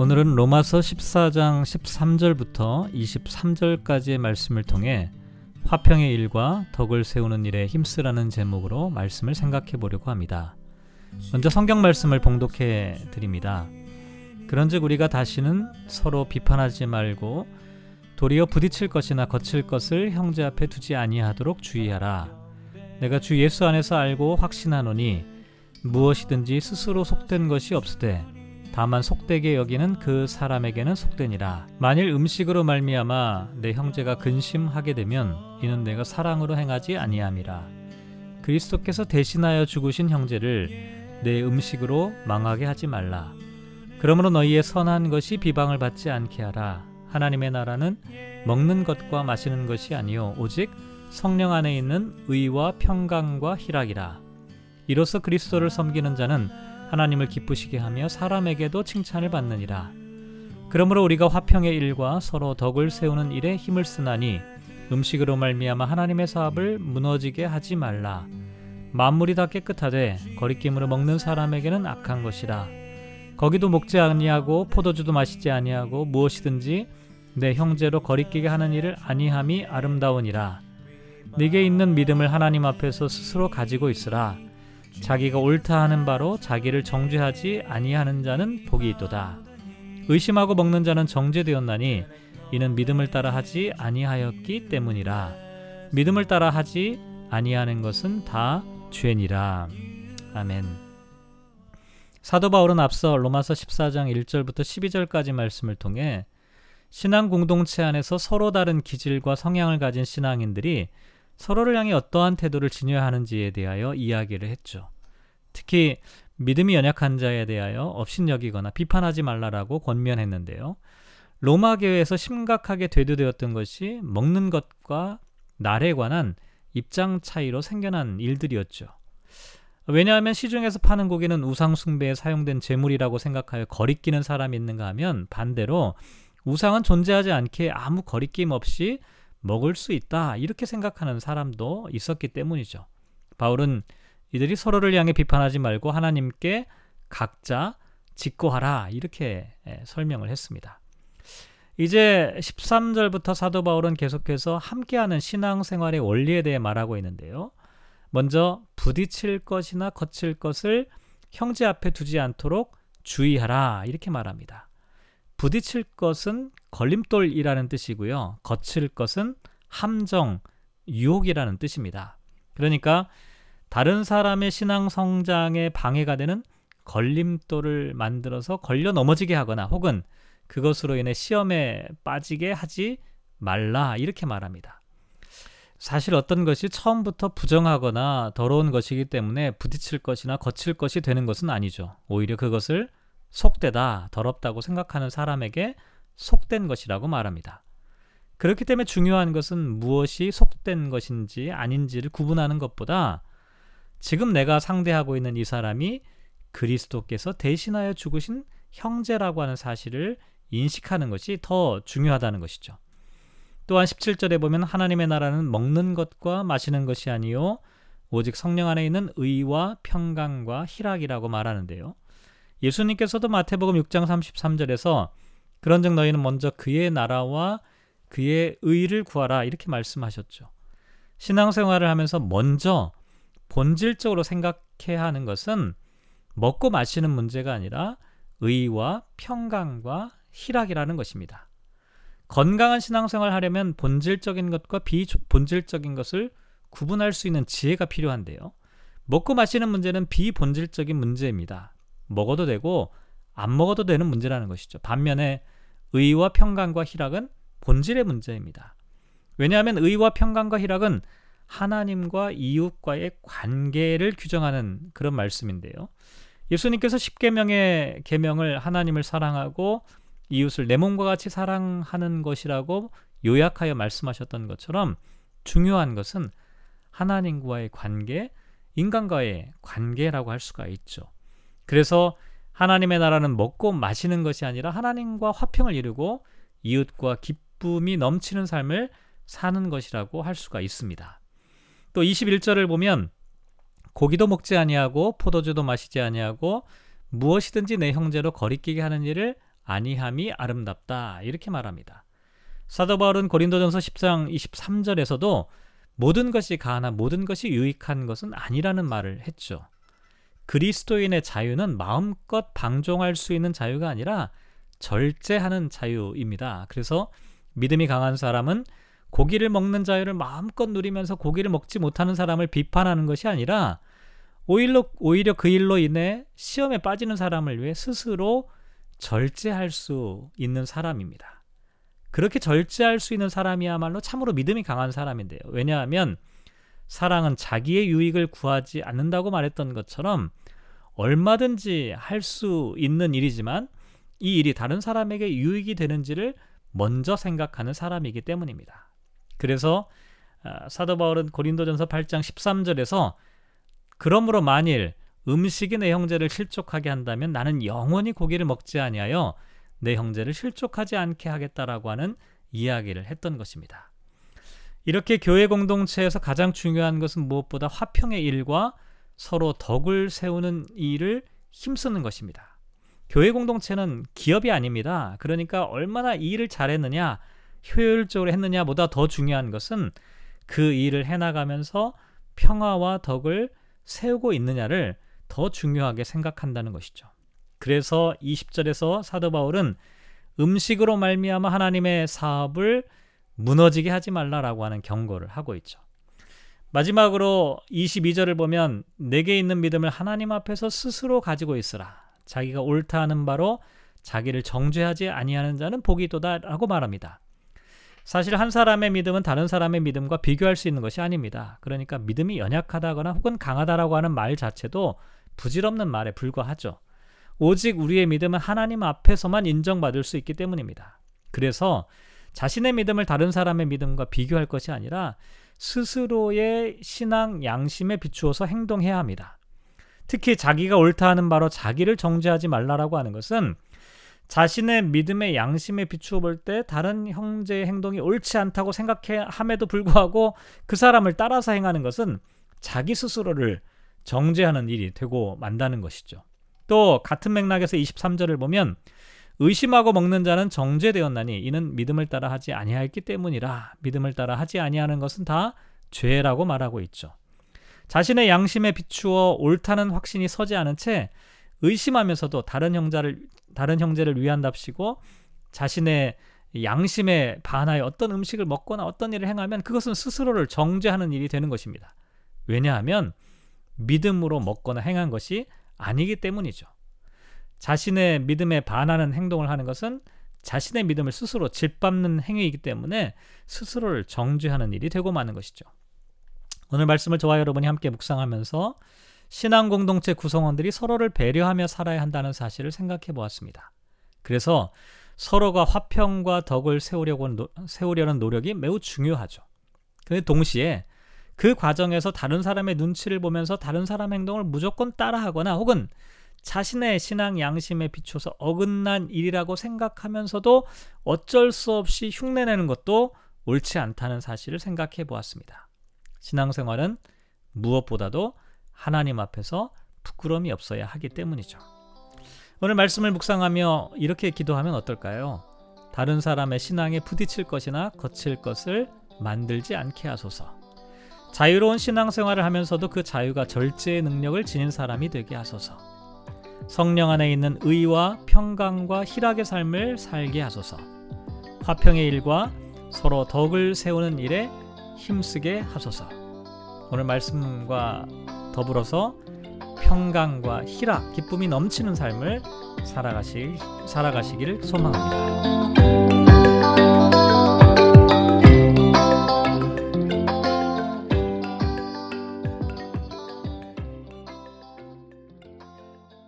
오늘은 로마서 14장 13절부터 23절까지의 말씀을 통해 화평의 일과 덕을 세우는 일에 힘쓰라는 제목으로 말씀을 생각해 보려고 합니다. 먼저 성경 말씀을 봉독해 드립니다. 그런즉 우리가 다시는 서로 비판하지 말고 도리어 부딪힐 것이나 거칠 것을 형제 앞에 두지 아니하도록 주의하라. 내가 주 예수 안에서 알고 확신하노니 무엇이든지 스스로 속된 것이 없으되 다만 속되게 여기는 그 사람에게는 속되니라. 만일 음식으로 말미암아 내 형제가 근심하게 되면 이는 내가 사랑으로 행하지 아니함이라. 그리스도께서 대신하여 죽으신 형제를 내 음식으로 망하게 하지 말라. 그러므로 너희의 선한 것이 비방을 받지 않게 하라. 하나님의 나라는 먹는 것과 마시는 것이 아니요 오직 성령 안에 있는 의와 평강과 희락이라. 이로써 그리스도를 섬기는 자는 하나님을 기쁘시게 하며 사람에게도 칭찬을 받느니라. 그러므로 우리가 화평의 일과 서로 덕을 세우는 일에 힘을 쓰나니 음식으로 말미암아 하나님의 사업을 무너지게 하지 말라. 만물이 다 깨끗하되 거리낌으로 먹는 사람에게는 악한 것이라. 거기도 먹지 아니하고 포도주도 마시지 아니하고 무엇이든지 내 형제로 거리끼게 하는 일을 아니함이 아름다우니라. 네게 있는 믿음을 하나님 앞에서 스스로 가지고 있으라. 자기가 옳다 하는 바로 자기를 정죄하지 아니하는 자는 복이 있도다. 의심하고 먹는 자는 정죄되었나니 이는 믿음을 따라 하지 아니하였기 때문이라. 믿음을 따라 하지 아니하는 것은 다 죄니라. 아멘. 사도 바울은 앞서 로마서 14장 1절부터 12절까지 말씀을 통해 신앙 공동체 안에서 서로 다른 기질과 성향을 가진 신앙인들이 서로를 향해 어떠한 태도를 지녀야 하는지에 대하여 이야기를 했죠. 특히 믿음이 연약한 자에 대하여 업신여기거나 비판하지 말라라고 권면했는데요. 로마 교회에서 심각하게 되도되었던 것이 먹는 것과 날에 관한 입장 차이로 생겨난 일들이었죠. 왜냐하면 시중에서 파는 고기는 우상 숭배에 사용된 제물이라고 생각하여 거리끼는 사람이 있는가 하면 반대로 우상은 존재하지 않게 아무 거리낌 없이 먹을 수 있다. 이렇게 생각하는 사람도 있었기 때문이죠. 바울은 이들이 서로를 향해 비판하지 말고 하나님께 각자 직고하라. 이렇게 예, 설명을 했습니다. 이제 13절부터 사도 바울은 계속해서 함께하는 신앙생활의 원리에 대해 말하고 있는데요. 먼저 부딪힐 것이나 거칠 것을 형제 앞에 두지 않도록 주의하라. 이렇게 말합니다. 부딪힐 것은 걸림돌이라는 뜻이고요. 거칠 것은 함정, 유혹이라는 뜻입니다. 그러니까 다른 사람의 신앙 성장에 방해가 되는 걸림돌을 만들어서 걸려 넘어지게 하거나 혹은 그것으로 인해 시험에 빠지게 하지 말라 이렇게 말합니다. 사실 어떤 것이 처음부터 부정하거나 더러운 것이기 때문에 부딪힐 것이나 거칠 것이 되는 것은 아니죠. 오히려 그것을 속되다, 더럽다고 생각하는 사람에게 속된 것이라고 말합니다. 그렇기 때문에 중요한 것은 무엇이 속된 것인지 아닌지를 구분하는 것보다 지금 내가 상대하고 있는 이 사람이 그리스도께서 대신하여 죽으신 형제라고 하는 사실을 인식하는 것이 더 중요하다는 것이죠. 또한 17절에 보면 하나님의 나라는 먹는 것과 마시는 것이 아니요 오직 성령 안에 있는 의와 평강과 희락이라고 말하는데요. 예수님께서도 마태복음 6장 33절에서 그런 즉 너희는 먼저 그의 나라와 그의 의를 구하라 이렇게 말씀하셨죠. 신앙생활을 하면서 먼저 본질적으로 생각해야 하는 것은 먹고 마시는 문제가 아니라 의와 평강과 희락이라는 것입니다. 건강한 신앙생활을 하려면 본질적인 것과 비본질적인 것을 구분할 수 있는 지혜가 필요한데요. 먹고 마시는 문제는 비본질적인 문제입니다. 먹어도 되고 안 먹어도 되는 문제라는 것이죠. 반면에 의와 평강과 희락은 본질의 문제입니다. 왜냐하면 의와 평강과 희락은 하나님과 이웃과의 관계를 규정하는 그런 말씀인데요. 예수님께서 십계명의 계명을 하나님을 사랑하고 이웃을 내 몸과 같이 사랑하는 것이라고 요약하여 말씀하셨던 것처럼 중요한 것은 하나님과의 관계, 인간과의 관계라고 할 수가 있죠. 그래서 하나님의 나라는 먹고 마시는 것이 아니라 하나님과 화평을 이루고 이웃과 기쁨이 넘치는 삶을 사는 것이라고 할 수가 있습니다. 또 21절을 보면 고기도 먹지 아니하고 포도주도 마시지 아니하고 무엇이든지 내 형제로 거리끼게 하는 일을 아니함이 아름답다. 이렇게 말합니다. 사도 바울은 고린도전서 10장 23절에서도 모든 것이 가하나 모든 것이 유익한 것은 아니라는 말을 했죠. 그리스도인의 자유는 마음껏 방종할 수 있는 자유가 아니라 절제하는 자유입니다. 그래서 믿음이 강한 사람은 고기를 먹는 자유를 마음껏 누리면서 고기를 먹지 못하는 사람을 비판하는 것이 아니라 오히려, 오히려 그 일로 인해 시험에 빠지는 사람을 위해 스스로 절제할 수 있는 사람입니다. 그렇게 절제할 수 있는 사람이야말로 참으로 믿음이 강한 사람인데요. 왜냐하면 사랑은 자기의 유익을 구하지 않는다고 말했던 것처럼 얼마든지 할 수 있는 일이지만 이 일이 다른 사람에게 유익이 되는지를 먼저 생각하는 사람이기 때문입니다. 그래서 아, 사도 바울은 고린도전서 8장 13절에서 그러므로 만일 음식이 내 형제를 실족하게 한다면 나는 영원히 고기를 먹지 아니하여 내 형제를 실족하지 않게 하겠다라고 하는 이야기를 했던 것입니다. 이렇게 교회 공동체에서 가장 중요한 것은 무엇보다 화평의 일과 서로 덕을 세우는 일을 힘쓰는 것입니다. 교회 공동체는 기업이 아닙니다. 그러니까 얼마나 일을 잘했느냐, 효율적으로 했느냐보다 더 중요한 것은 그 일을 해나가면서 평화와 덕을 세우고 있느냐를 더 중요하게 생각한다는 것이죠. 그래서 20절에서 사도 바울은 음식으로 말미암아 하나님의 사업을 무너지게 하지 말라라고 하는 경고를 하고 있죠. 마지막으로 22절을 보면 내게 있는 믿음을 하나님 앞에서 스스로 가지고 있으라. 자기가 옳다 하는 바로 자기를 정죄하지 아니하는 자는 복이 있도다라고 말합니다. 사실 한 사람의 믿음은 다른 사람의 믿음과 비교할 수 있는 것이 아닙니다. 그러니까 믿음이 연약하다거나 혹은 강하다라고 하는 말 자체도 부질없는 말에 불과하죠. 오직 우리의 믿음은 하나님 앞에서만 인정받을 수 있기 때문입니다. 그래서 자신의 믿음을 다른 사람의 믿음과 비교할 것이 아니라 스스로의 신앙 양심에 비추어서 행동해야 합니다. 특히 자기가 옳다 하는 바로 자기를 정죄하지 말라라고 하는 것은 자신의 믿음의 양심에 비추어 볼 때 다른 형제의 행동이 옳지 않다고 생각함에도 불구하고 그 사람을 따라서 행하는 것은 자기 스스로를 정죄하는 일이 되고 만다는 것이죠. 또 같은 맥락에서 23절을 보면 의심하고 먹는 자는 정죄되었나니 이는 믿음을 따라 하지 아니하였기 때문이라 믿음을 따라 하지 아니하는 것은 다 죄라고 말하고 있죠. 자신의 양심에 비추어 옳다는 확신이 서지 않은 채 의심하면서도 다른 형제를 다른 형제를 위한답시고 자신의 양심에 반하여 어떤 음식을 먹거나 어떤 일을 행하면 그것은 스스로를 정죄하는 일이 되는 것입니다. 왜냐하면 믿음으로 먹거나 행한 것이 아니기 때문이죠. 자신의 믿음에 반하는 행동을 하는 것은 자신의 믿음을 스스로 짓밟는 행위이기 때문에 스스로를 정죄하는 일이 되고 마는 것이죠. 오늘 말씀을 저와 여러분이 함께 묵상하면서 신앙 공동체 구성원들이 서로를 배려하며 살아야 한다는 사실을 생각해 보았습니다. 그래서 서로가 화평과 덕을 세우려는 노력이 매우 중요하죠. 근데 동시에 그 과정에서 다른 사람의 눈치를 보면서 다른 사람 행동을 무조건 따라하거나 혹은 자신의 신앙 양심에 비춰서 어긋난 일이라고 생각하면서도 어쩔 수 없이 흉내내는 것도 옳지 않다는 사실을 생각해 보았습니다. 신앙생활은 무엇보다도 하나님 앞에서 부끄러움이 없어야 하기 때문이죠. 오늘 말씀을 묵상하며 이렇게 기도하면 어떨까요? 다른 사람의 신앙에 부딪힐 것이나 거칠 것을 만들지 않게 하소서. 자유로운 신앙생활을 하면서도 그 자유가 절제의 능력을 지닌 사람이 되게 하소서. 성령 안에 있는 의와 평강과 희락의 삶을 살게 하소서. 화평의 일과 서로 덕을 세우는 일에 힘쓰게 하소서. 오늘 말씀과 더불어서 평강과 희락, 기쁨이 넘치는 삶을 살아가시, 살아가시기를 소망합니다.